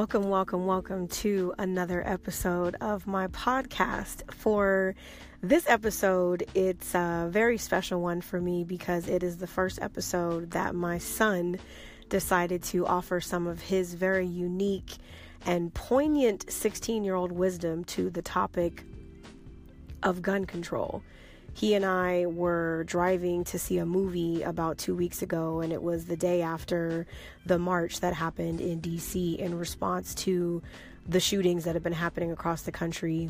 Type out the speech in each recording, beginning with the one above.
Welcome, welcome, welcome to another episode of my podcast. For this episode, it's a very special one for me because it is the first episode that my son decided to offer some of his very unique and poignant 16 year old wisdom to the topic of gun control he and I were driving to see a movie about two weeks ago, and it was the day after the march that happened in DC in response to the shootings that have been happening across the country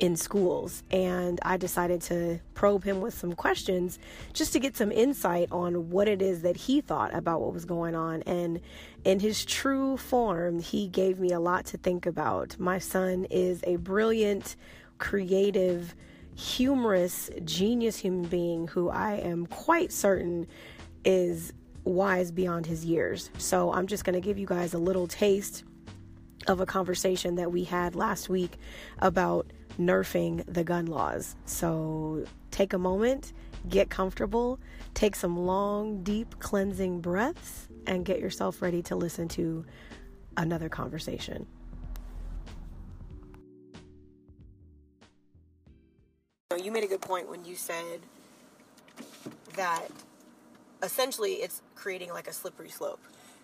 in schools. And I decided to probe him with some questions just to get some insight on what it is that he thought about what was going on. And in his true form, he gave me a lot to think about. My son is a brilliant, creative, humorous, genius human being who I am quite certain is wise beyond his years. So I'm just going to give you guys a little taste of a conversation that we had last week about nerfing the gun laws. So take a moment, get comfortable, take some long, deep cleansing breaths, and get yourself ready to listen to another conversation. You made a good point when you said that essentially it's creating like a slippery slope.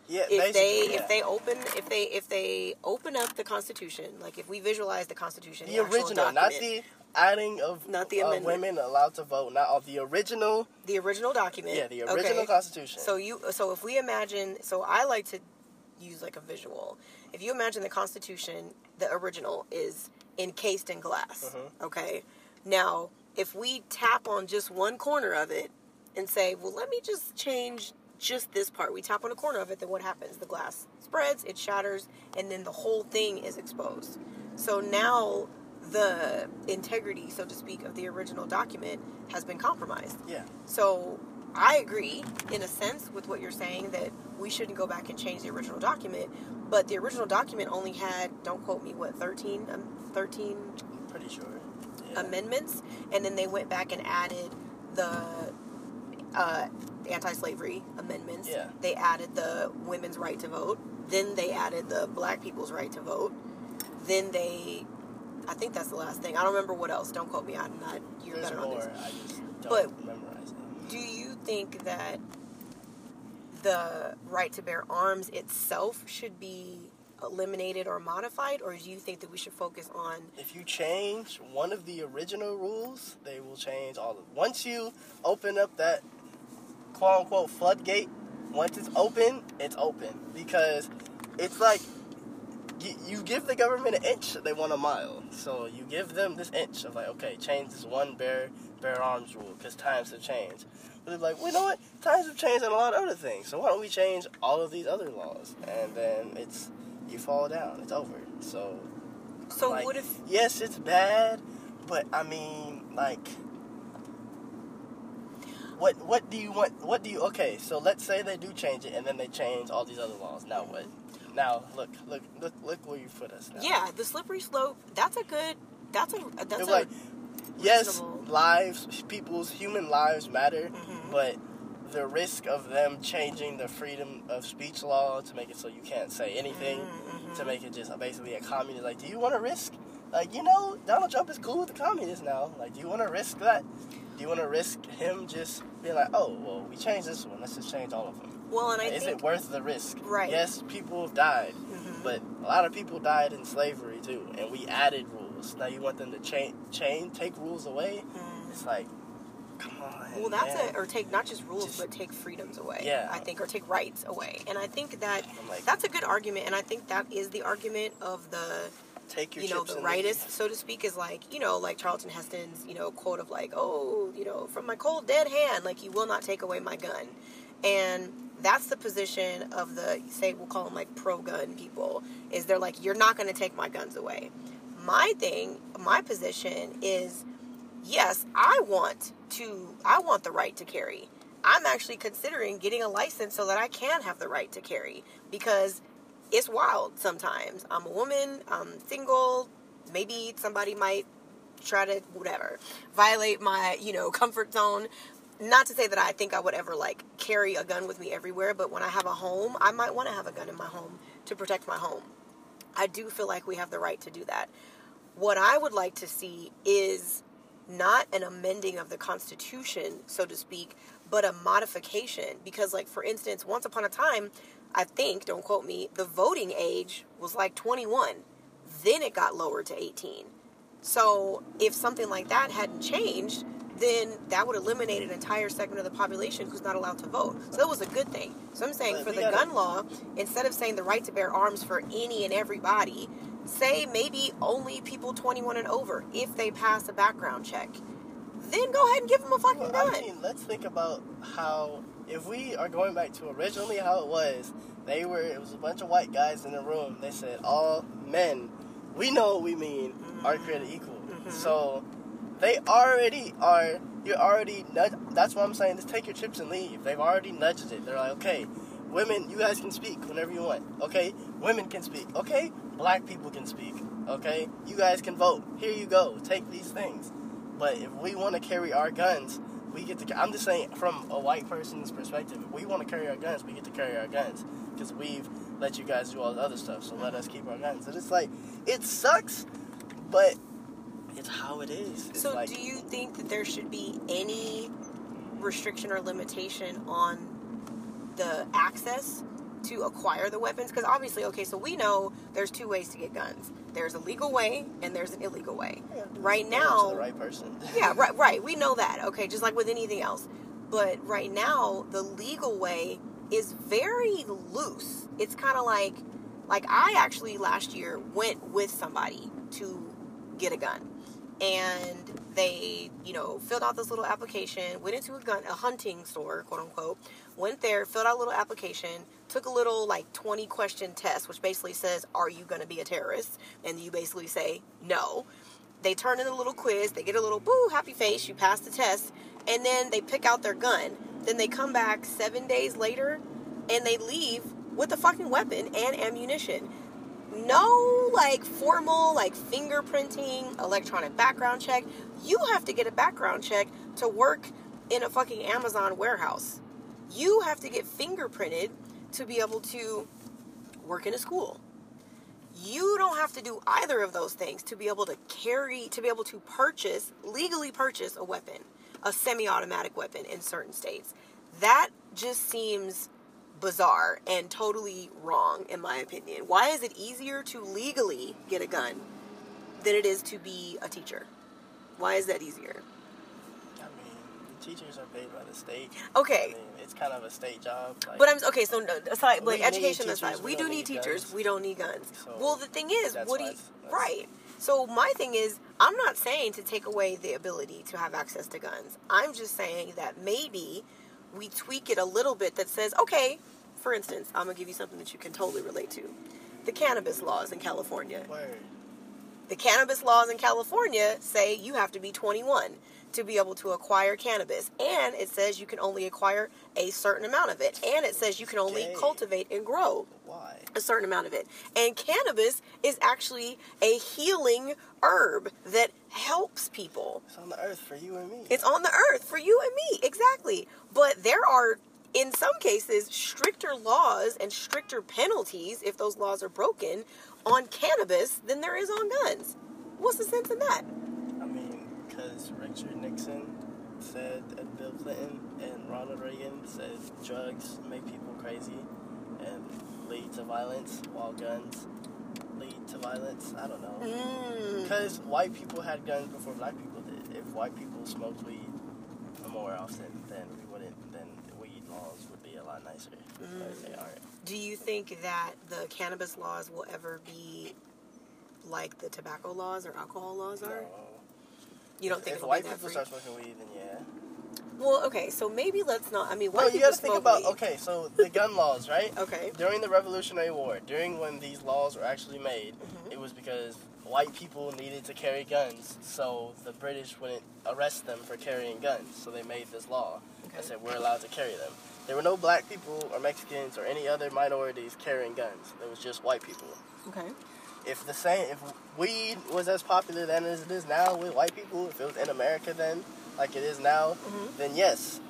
Yeah, if they yeah. if they open if they if they open up the Constitution, like if we visualize the Constitution, the, the original, not the adding of not the uh, women allowed to vote, not of the original. The original document. Yeah, the original okay. Constitution. So you so if we imagine, so I like to use like a visual. If you imagine the Constitution, the original is encased in glass. Mm-hmm. Okay now, if we tap on just one corner of it and say, well, let me just change just this part, we tap on a corner of it, then what happens? The glass spreads, it shatters, and then the whole thing is exposed. So now the integrity, so to speak, of the original document has been compromised. Yeah. So I agree, in a sense, with what you're saying that we shouldn't go back and change the original document. But the original document only had, don't quote me, what, 13? Um, 13? Pretty sure amendments, and then they went back and added the uh, anti-slavery amendments. Yeah. They added the women's right to vote. Then they added the black people's right to vote. Then they, I think that's the last thing. I don't remember what else. Don't quote me. I'm not. You're There's better more. on this. I just don't but memorize them. Do you think that the right to bear arms itself should be eliminated or modified, or do you think that we should focus on? If you change one of the original rules, they will change all of. Once you open up that quote unquote floodgate, once it's open, it's open because it's like you, give the government an inch, they want a mile. So you give them this inch of like, okay, change this one bare bare arms rule because times have changed. But they're like, well, you know what? Times have changed on a lot of other things. So why don't we change all of these other laws? And then it's you fall down. It's over. So. So like, what if? Yes, it's bad, but I mean, like. What what do you want? What do you? Okay, so let's say they do change it, and then they change all these other laws. Now what? Now look look look look where you put us now. Yeah, the slippery slope. That's a good. That's a. That's a. Like, yes, lives, people's human lives matter, Mhm. but the risk of them changing the freedom of speech law to make it so you can't say anything, Mm-hmm. to make it just basically a communist. Like, do you want to risk? Like, you know, Donald Trump is cool with the communists now. Like, do you want to risk that? Do you want to risk him just being like, oh, well, we changed this one. Let's just change all of them. well, and I is think it worth the risk? Right. Yes, people died, Mhm. but a lot of people died in slavery too, and we added rules. Now you want them to change, change, take rules away? Mm. It's like, come on. Well, that's man. it. Or take not just rules, Just- but take freedoms away. Yeah. I think, or take rights away. And I think that like- that's a good argument. And I think that is the argument of the Take your you know the rightist, so to speak, is like you know like Charlton Heston's you know quote of like oh you know from my cold dead hand like you will not take away my gun, and that's the position of the say we'll call them like pro gun people is they're like you're not going to take my guns away. My thing, my position is yes, I want to I want the right to carry. I'm actually considering getting a license so that I can have the right to carry because it's wild sometimes. I'm a woman, I'm single, maybe somebody might try to whatever violate my, you know, comfort zone. Not to say that I think I would ever like carry a gun with me everywhere, but when I have a home, I might want to have a gun in my home to protect my home. I do feel like we have the right to do that. What I would like to see is not an amending of the Constitution, so to speak, but a modification. Because, like, for instance, once upon a time, I think, don't quote me, the voting age was like 21. Then it got lowered to 18. So, if something like that hadn't changed, then that would eliminate an entire segment of the population who's not allowed to vote. So that was a good thing. So I'm saying But for the gotta- gun law, instead of saying the right to bear arms for any and everybody, say maybe only people 21 and over if they pass a background check. Then go ahead and give them a fucking Well, gun. I mean, let's think about how if we are going back to originally how it was. They were it was a bunch of white guys in a room. They said all men, we know what we mean, are created equal. Mhm. So they already are. You're already nudge. That's what I'm saying. Just take your chips and leave. They've already nudged it. They're like, okay, women, you guys can speak whenever you want. Okay, women can speak. Okay, black people can speak. Okay, you guys can vote. Here you go. Take these things. But if we want to carry our guns, we get to. I'm just saying, from a white person's perspective, if we want to carry our guns, we get to carry our guns because we've let you guys do all the other stuff. So let us keep our guns. And it's like, it sucks, but it's how it is. It's So, like, do you think that there should be any restriction or limitation on the access to acquire the weapons? Because obviously, okay, so we know there's two ways to get guns. There's a legal way and there's an illegal way. Yeah, Right now, the right person. yeah, right, right. We know that. Okay, just like with anything else. But right now, the legal way is very loose. It's kind of like, like I actually last year went with somebody to get a gun, and they, you know, filled out this little application, went into a gun, a hunting store, quote unquote, went there, filled out a little application, took a little like 20 question test, which basically says, "Are you going to be a terrorist?" And you basically say no they turn in a little quiz, they get a little boo, happy face, you pass the test, and then they pick out their gun. Then they come back seven days later and they leave with a fucking weapon and ammunition. No like formal like fingerprinting, electronic background check. You have to get a background check to work in a fucking Amazon warehouse. You have to get fingerprinted to be able to work in a school. You don't have to do either of those things to be able to carry to be able to purchase legally purchase a weapon a semi-automatic weapon in certain states. That just seems bizarre and totally wrong in my opinion. Why is it easier to legally get a gun than it is to be a teacher? Why is that easier teachers are paid by the state. okay I mean, it's kind of a state job. Like, But I'm okay. So no, aside, like education teachers, aside, we we, don't need, need teachers. guns. We don't need guns. So, well, the thing is, what do you right? So my thing is, I'm not saying to take away the ability to have access to guns. I'm just saying that maybe we tweak it a little bit. That says, okay, for instance, I'm gonna give you something that you can totally relate to: the cannabis laws in California. Word. The cannabis laws in California say you have to be 21 to be able to acquire cannabis, and it says you can only acquire a certain amount of it, and it says you can only cultivate and grow Why? a certain amount of it. And cannabis is actually a healing herb that helps people. It's on the earth for you and me. It's on the earth for you and me, exactly. But there are, in some cases, stricter laws and stricter penalties if those laws are broken on cannabis than there is on guns. What's the sense in that? Because Richard Nixon said, that Bill Clinton and Ronald Reagan said drugs make people crazy and lead to violence, while guns lead to violence. I don't know. Mm. Because white people had guns before black people did. If white people smoked weed more often, then we wouldn't. Then weed laws would be a lot nicer. Aren't. Do you think that the cannabis laws will ever be like the tobacco laws or alcohol laws are? No. You don't think if white people start smoking weed, then yeah. Well, okay, so maybe let's not. I mean, No, you gotta think about weed. okay, so the gun laws, right? Okay. During the Revolutionary War, during when these laws were actually made, Mhm. it was because white people needed to carry guns, so the British wouldn't arrest them for carrying guns. So they made this law Okay. that said we're allowed to carry them. There were no black people or Mexicans or any other minorities carrying guns. There was just white people. Okay. If the same, if weed was as popular then as it is now with white people, if it was in America then, like it is now, Mhm. then yes,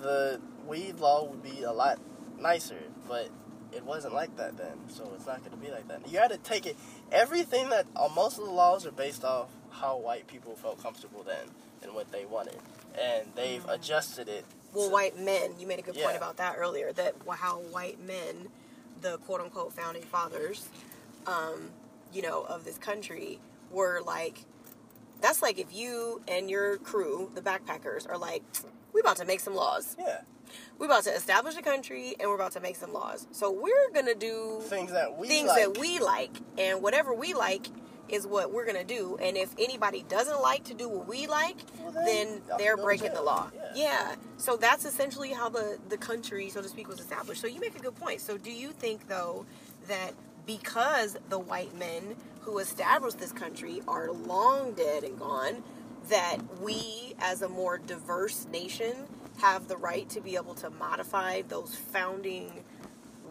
the weed law would be a lot nicer. But it wasn't like that then, so it's not going to be like that. You got to take it. Everything that uh, most of the laws are based off how white people felt comfortable then and what they wanted, and they've Mm. adjusted it. well, to- white men. You made a good point about that earlier. That how white men, the quote unquote founding fathers, um, you know, of this country, were like. That's like if you and your crew, the backpackers, are like, we about to make some laws. Yeah, We're about to establish a country and we're about to make some laws. So we're gonna do things that we things like. that we like, and whatever we like is what we're gonna do. And if anybody doesn't like to do what we like, Well, then then they're breaking the law. Yeah. Yeah. So that's essentially how the the country, so to speak, was established. So you make a good point. So do you think though that because the white men who established this country are long dead and gone, that we as a more diverse nation have the right to be able to modify those founding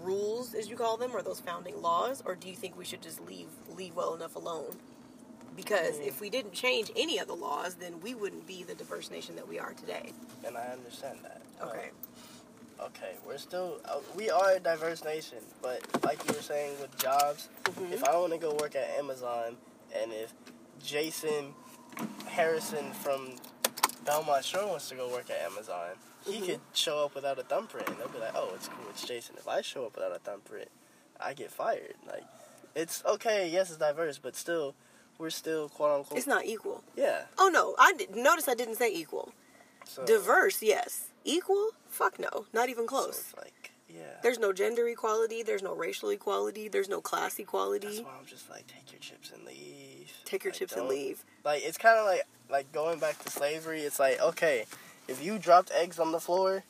rules, as you call them, or those founding laws, or do you think we should just leave leave well enough alone? Because Mm. if we didn't change any of the laws, then we wouldn't be the diverse nation that we are today. and I understand that. Um, Okay. we're still uh, we are a diverse nation, but like you were saying with jobs, Mhm. if I want to go work at Amazon, and if Jason Harrison from Belmont Shore wants to go work at Amazon, he Mhm. could show up without a thumbprint, and they'll be like, "Oh, it's cool, it's Jason." If I show up without a thumbprint, I get fired. Like, it's okay. Yes, it's diverse, but still, we're still quote unquote. It's not equal. Yeah. Oh no, I did, notice I didn't say equal. So, Diverse, yes. Equal? Fuck no, not even so close. it's like, yeah. There's no gender equality. There's no racial equality. There's no class equality. That's why I'm just like, take your chips and leave. Take your Like, chips and leave. Like it's kind of like like going back to slavery. It's like okay, if you dropped eggs on the floor,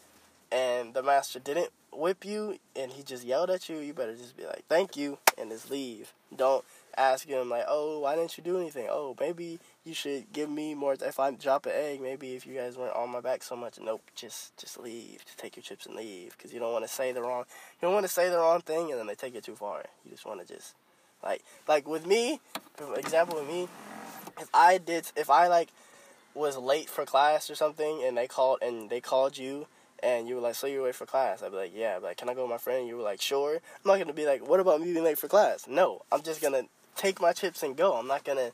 and the master didn't whip you, and he just yelled at you, you better just be like, thank you, and just leave. Don't ask him like, oh, why didn't you do anything? Oh, maybe you should give me more. If I drop an egg, maybe if you guys weren't on my back so much, nope, just just leave. Just take your chips and leave, because you don't want to say the wrong. You don't want to say the wrong thing, and then they take it too far. You just want to just like like with me, for example with me, if I did if I like was late for class or something and they called and they called you and you were like, so you're late for class. I'd be like, yeah. Be like, can I go with my friend? And You were like, sure. I'm not gonna be like, what about me being late for class? No, I'm just gonna take my chips and go. I'm not gonna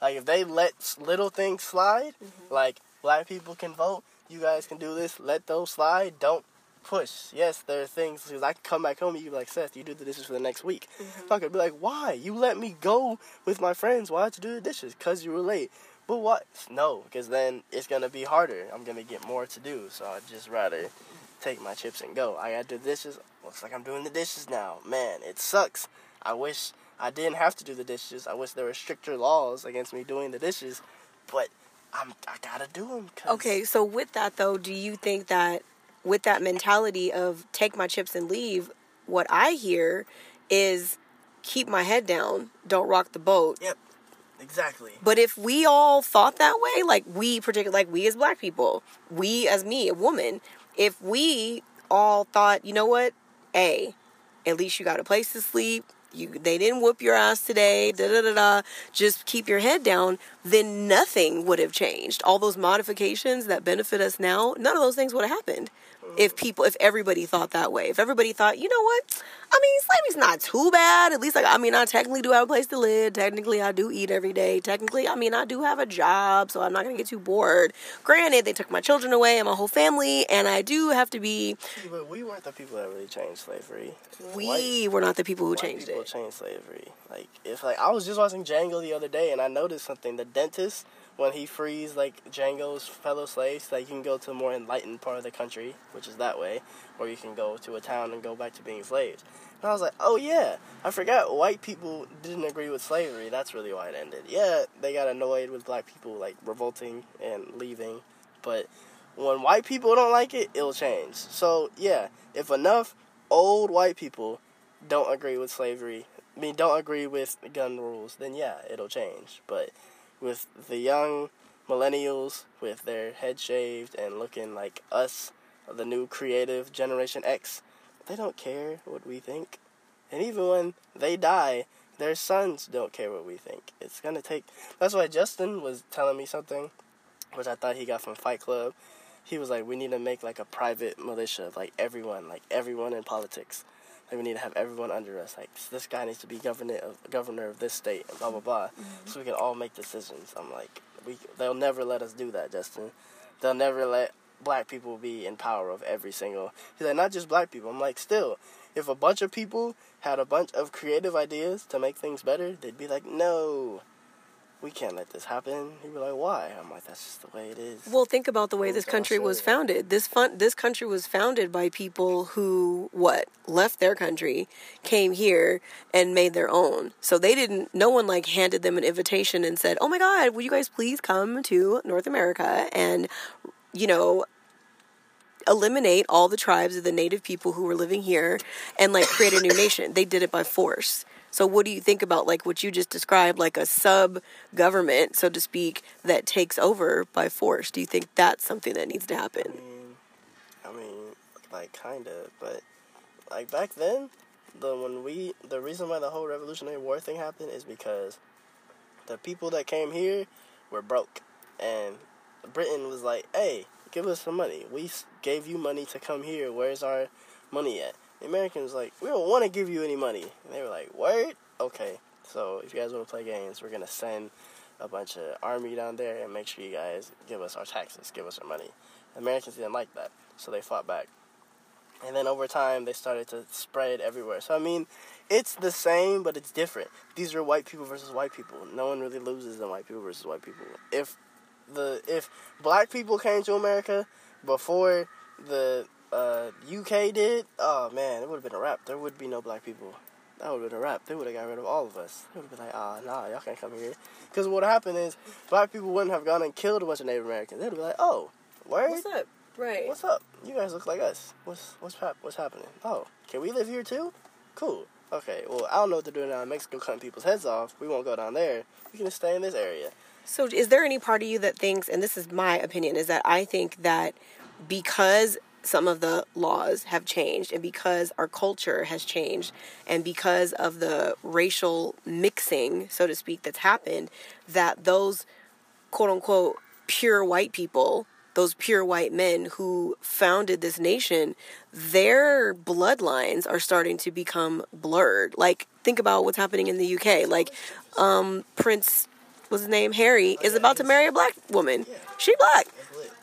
like if they let little things slide, like black people can vote, you guys can do this. Let those slide. Don't push. Yes, there are things because I come back home and you be like, Seth, you do the dishes for the next week. Mm-hmm. I could be like, why? You let me go with my friends. Why'd you do the dishes? Cause you were late. But what? No, because then it's gonna be harder. I'm gonna get more to do. So I'd just rather take my chips and go. I gotta do the dishes. Looks like I'm doing the dishes now. Man, it sucks. I wish I didn't have to do the dishes. I wish there were stricter laws against me doing the dishes. But I'm I gotta do them. Okay, so with that though, do you think that with that mentality of take my chips and leave, what I hear is keep my head down, don't rock the boat. Yep. Exactly. But if we all thought that way, like we particularly like we as black people, we as me, a woman, if we all thought, you know what? A, at least you got a place to sleep. You they didn't whoop your ass today, da da da da. Just keep your head down, then nothing would have changed. All those modifications that benefit us now, none of those things would have happened. If mm. people if everybody thought that way. If everybody thought, you know what? I mean, slavery's not too bad. At least like I mean, I technically do have a place to live. Technically I do eat every day. Technically, I mean, I do have a job, so I'm not going to get too bored. Granted, they took my children away and my whole family, and I do have to be But we weren't the people that really changed slavery. we White- were not the people who changed people it. changed slavery. Like if like I was just watching Django the other day and I noticed something. The dentist when he frees like Django's fellow slaves, like you can go to a more enlightened part of the country, which is that way, or you can go to a town and go back to being slaves. And I was like, oh yeah, I forgot white people didn't agree with slavery. That's really why it ended. Yeah, they got annoyed with black people like revolting and leaving, but when white people don't like it, it'll change. So yeah, if enough old white people don't agree with slavery, I mean don't agree with gun rules, then yeah, it'll change. But with the young millennials with their head shaved and looking like us, the new creative generation X, they don't care what we think. And even when they die, their sons don't care what we think. It's gonna take. That's why Justin was telling me something, which I thought he got from Fight Club. He was like, we need to make like a private militia of like everyone, like everyone in politics, Like we need to have everyone under us. Like this guy needs to be governor of governor of this state, and blah blah blah, mm-hmm. so we can all make decisions. I'm like, we they'll never let us do that, Justin. They'll never let black people be in power of every single. He's like, not just black people. I'm like, still, if a bunch of people had a bunch of creative ideas to make things better, they'd be like, no, we can't let this happen. He'd be like, why? I'm like, that's just the way it is. Well, think about the way this country was founded. This fun, this country was founded by people who what left their country, came here, and made their own. So they didn't. No one like handed them an invitation and said, "Oh my God, would you guys please come to North America and, you know." eliminate all the tribes of the native people who were living here and like create a new nation. They did it by force. So what do you think about like what you just described like a sub government so to speak that takes over by force? Do you think that's something that needs to I happen mean, I mean, like kind of, but like back then, the when we the reason why the whole Revolutionary War thing happened is because the people that came here were broke, and Britain was like, "Hey, give us some money. We gave you money to come here. Where's our money at?" The Americans like, "We don't want to give you any money." And they were like, "Word? Okay. So if you guys want to play games, we're gonna send." A bunch of army down there and make sure you guys give us our taxes, give us our money. The Americans didn't like that, so they fought back. And then over time, they started to spread everywhere. So I mean, it's the same, but it's different. These are white people versus white people. No one really loses in white people versus white people. If the if black people came to America before the uh, UK did, oh man, it would have been a wrap. There would be no black people. That would have been a wrap. They would have got rid of all of us. They would have been like, ah, nah, y'all can't come here. Because what happened is, black people wouldn't have gone and killed a bunch of Native Americans. They'd be like, oh, word? what's up right What's up? You guys look like us. What's what's hap- what's happening? Oh, can we live here too? Cool. Okay. Well, I don't know what they're doing down in Mexico, cutting people's heads off. We won't go down there. We can just stay in this area. So, is there any part of you that thinks, and this is my opinion, is that I think that because some of the laws have changed and because our culture has changed and because of the racial mixing, so to speak, that's happened, that those quote unquote pure white people, those pure white men who founded this nation, their bloodlines are starting to become blurred. Like, think about what's happening in the UK. Like, um, Prince, what's his name? Harry is about to marry a black woman. She black.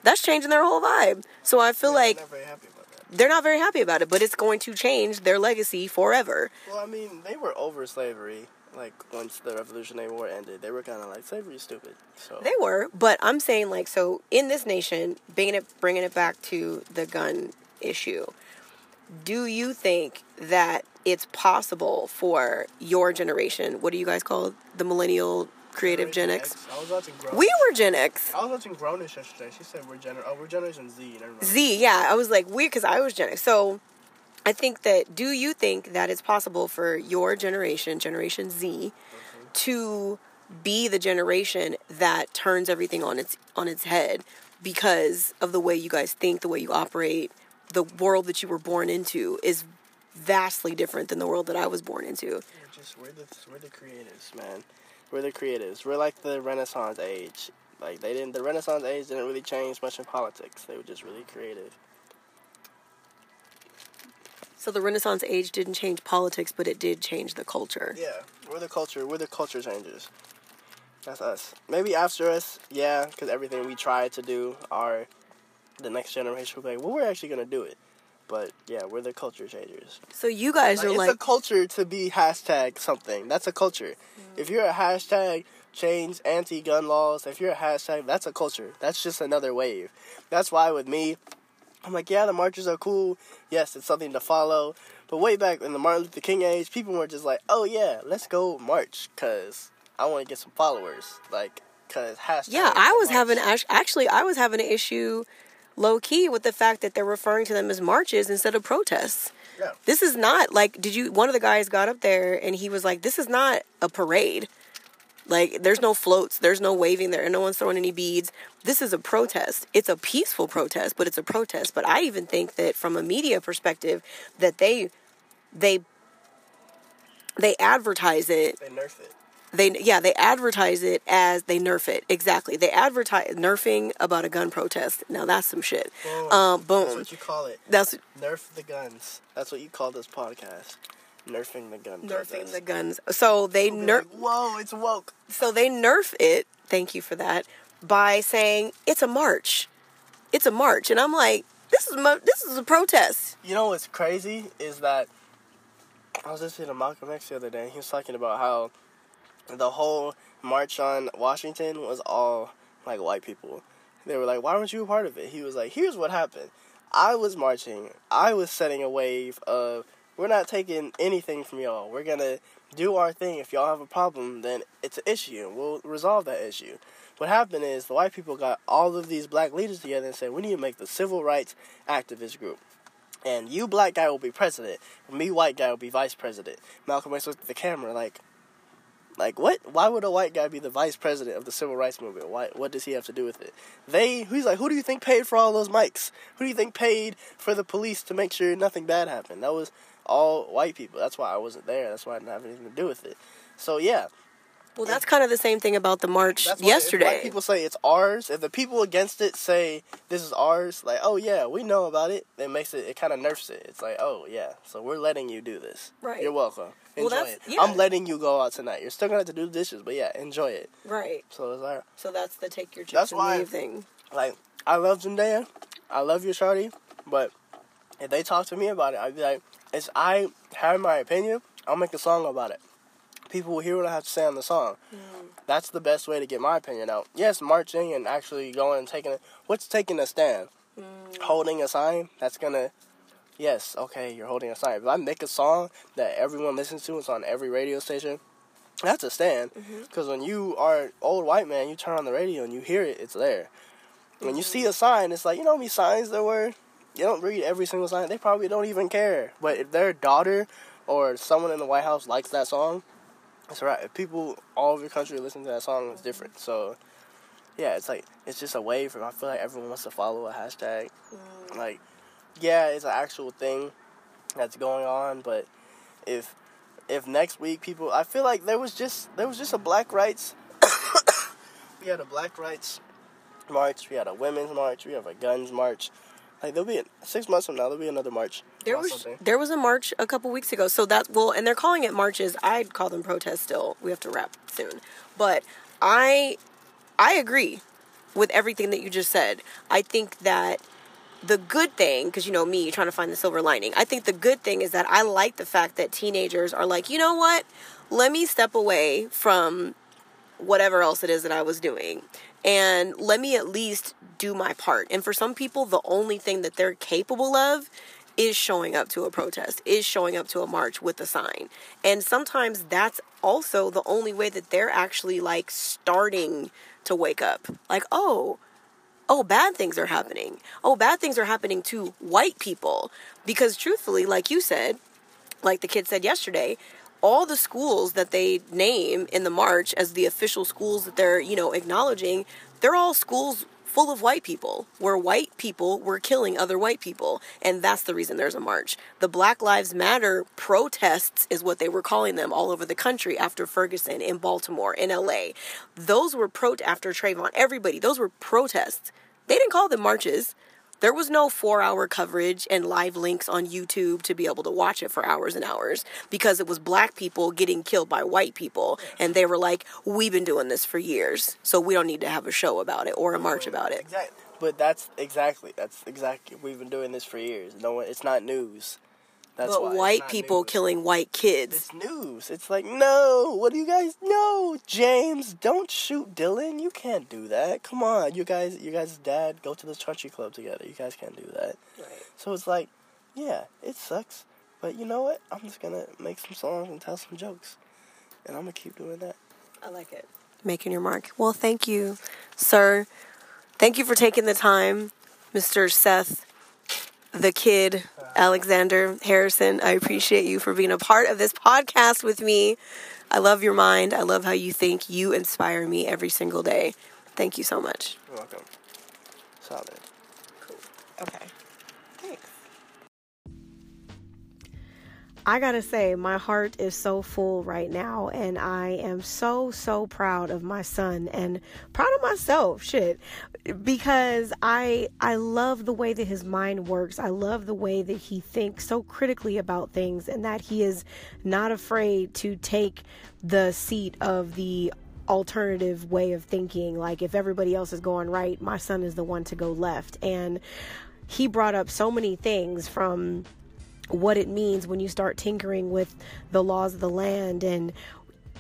That's. Changing their whole vibe. So I feel like I'm not very happy about that. they're not very happy about it, but it's going to change their legacy forever. Well, I mean, they were over slavery. Like once the Revolutionary War ended, they were kind of like slavery is stupid. So They were, but I'm saying like so in this nation, bringing it bringing it back to the gun issue. Do you think that it's possible for your generation? What do you guys call the millennial creative Gen X? I was watching Grown. We were Gen X. I was watching Grownish yesterday. She said we're gener. Oh, we're Generation Z. Z, yeah, I was like weird because I was Gen X. So I think that. Do you think that it's possible for your generation, Generation Z, mm-hmm. to be the generation that turns everything on its on its head because of the way you guys think, the way you operate, the world that you were born into is vastly different than the world that I was born into. We're just we're the we're the creatives, man. We're the creatives. We're like the Renaissance age. Like they didn't. The Renaissance age didn't really change much in politics. They were just really creative. So the Renaissance age didn't change politics, but it did change the culture. Yeah, we're the culture. We're the culture changers. That's us. Maybe after us, yeah, because everything we try to do, are the next generation will be like, well, we're actually gonna do it. But yeah, we're the culture changers. So you guys Like, are it's like it's a culture to be hashtag something. That's a culture. If you're a hashtag change anti-gun laws, if you're a hashtag, that's a culture. That's just another wave. That's why with me, I'm like, yeah, the marches are cool. Yes, it's something to follow. But way back in the Martin Luther King age, people were just like, oh yeah, let's go march because I want to get some followers. Like, because hashtag. Yeah, I was march. having actually I was having an issue low key with the fact that they're referring to them as marches instead of protests. Yeah. This is not like did you one of the guys got up there and he was like this is not a parade. Like there's no floats, there's no waving there, and no one's throwing any beads. This is a protest. It's a peaceful protest, but it's a protest. But I even think that from a media perspective that they they they advertise it They nerf it. They yeah, they advertise it as they nerf it. Exactly. They advertise nerfing about a gun protest. Now that's some shit. Boom. Um, boom. That's what you call it. That's Nerf the guns. That's what you call this podcast. Nerfing the gun. nerfing the guns. So they nerf. like, Whoa, it's woke. So they nerf it. Thank you for that. By saying it's a march. It's a march, and I'm like, this is mo- this is a protest. You know what's crazy is that I was listening to Malcolm X the other day. And He was talking about how the whole march on Washington was all like white people. They were like, "Why weren't you a part of it?" He was like, "Here's what happened. I was marching. I was setting a wave of we're not taking anything from y'all. We're gonna do our thing. If y'all have a problem, then it's an issue. We'll resolve that issue." What happened is the white people got all of these black leaders together and said, "We need to make the civil rights activist group." and you black guy will be president, me white guy will be vice president. Malcolm X looked at the camera like, like what? Why would a white guy be the vice president of the civil rights movement? Why? What does he have to do with it? They, he's like, who do you think paid for all those mics? Who do you think paid for the police to make sure nothing bad happened? That was all white people. That's why I wasn't there. That's why I didn't have anything to do with it. So yeah, Well, that's kind of the same thing about the march that's If yesterday. people say it's ours. If the people against it say this is ours, like oh yeah, we know about it. It makes it. It kind of nerfs it. It's like oh yeah, so we're letting you do this. Right. You're welcome. Well, Enjoy that's- it. yeah. I'm letting you go out tonight. You're still gonna have to do the dishes, but yeah, enjoy it. right. So it's like So that's the take your chips That's and why- leave thing. like I love Zendaya, I love you, Shorty, but if they talk to me about it, I'd be like, it's I have my opinion. I'll make a song about it. People will hear what I have to say on the song. Mm. That's the best way to get my opinion out. Yes, marching and actually going and taking it. What's taking a stand? Mm. Holding a sign. That's gonna. Yes, okay, you're holding a sign. If I make a song that everyone listens to, it's on every radio station. That's a stand. Mm-hmm. Because when you are an old white man, you turn on the radio and you hear it, it's there. When you see mm-hmm. a sign, it's like, you know how many signs there were? You don't read every single sign. They probably don't even care. But if their daughter or someone in the White House likes that song, it's right. If people all over the country listen to that song, it's different. So, yeah, it's like, it's just a wave. for, I feel like everyone wants to follow a hashtag. Mm. Like, yeah, it's an actual thing that's going on, but if if next week people I feel like there was just there was just a black rights we had a black rights march, we had a women's march, we have a guns march. Like there'll be six months from now there'll be another march. There was something. there was a march a couple weeks ago. So that well, and they're calling it marches. I'd call them protests. Still, we have to wrap soon. But I I agree with everything that you just said. I think that the good thing, because you know me trying to find the silver lining, I think the good thing is that I like the fact that teenagers are like, you know what? Let me step away from whatever else it is that I was doing. And let me at least do my part. And for some people, the only thing that they're capable of is showing up to a protest, is showing up to a march with a sign. And sometimes that's also the only way that they're actually like starting to wake up. Like, oh, oh, bad things are happening. Oh, bad things are happening to white people. Because truthfully, like you said, like the kid said yesterday, all the schools that they name in the march as the official schools that they're, you know, acknowledging, they're all schools full of white people where white people were killing other white people. And that's the reason there's a march. The black lives matter protests is what they were calling them all over the country after ferguson in baltimore in la those were pro after trayvon everybody those were protests. They didn't call them marches there was no four hour coverage and live links on YouTube to be able to watch it for hours and hours because it was black people getting killed by white people. And they were like, we've been doing this for years, so we don't need to have a show about it or a march about it. Exactly. But that's exactly that's exactly we've been doing this for years. No it's not news. That's but. White people news. killing white kids. It's news. It's like, no, what do you guys know? James, don't shoot Dylan. You can't do that. Come on. You guys you guys' dad go to the country club together. You guys can't do that. So it's like, yeah, it sucks. But you know what? I'm just gonna make some songs and tell some jokes. And I'm gonna keep doing that. I like it. Making your mark. Well, thank you, sir. Thank you for taking the time, Mr. Seth, the kid, Alexander Harrison. I appreciate you for being a part of this podcast with me. I love your mind. I love how you think. You inspire me every single day. Thank you so much. You're welcome. Solid. Cool. Okay. I gotta say, my heart is so full right now, and I am so, so proud of my son and proud of myself, shit, because I I love the way that his mind works. I love the way that he thinks so critically about things, and that he is not afraid to take the seat of the alternative way of thinking. Like if everybody else is going right, my son is the one to go left, and he brought up so many things from what it means when you start tinkering with the laws of the land and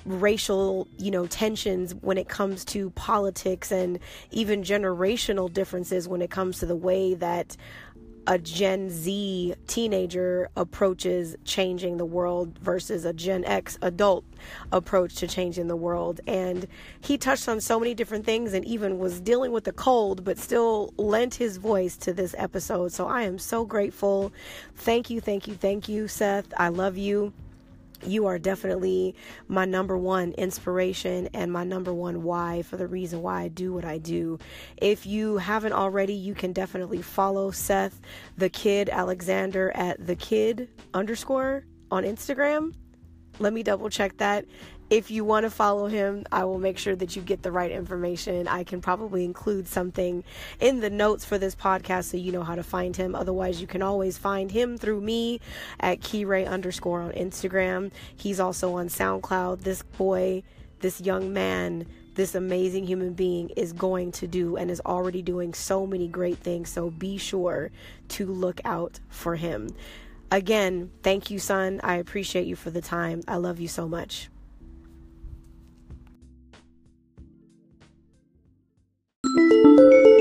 racial, you know, tensions when it comes to politics and even generational differences when it comes to the way that a Gen Z teenager approaches changing the world versus a Gen X adult approach to changing the world. And he touched on so many different things and even was dealing with the cold, but still lent his voice to this episode. So I am so grateful. Thank you, thank you, thank you, Seth. I love you you are definitely my number one inspiration and my number one why for the reason why I do what I do. If you haven't already, you can definitely follow Seth the Kid Alexander at the Kid underscore on Instagram. Let me double check that if you want to follow him, I will make sure that you get the right information. I can probably include something in the notes for this podcast so you know how to find him. Otherwise, you can always find him through me at Keyray underscore on Instagram. He's also on SoundCloud. This boy, this young man, this amazing human being is going to do and is already doing so many great things. So be sure to look out for him. Again, thank you, son. I appreciate you for the time. I love you so much. Música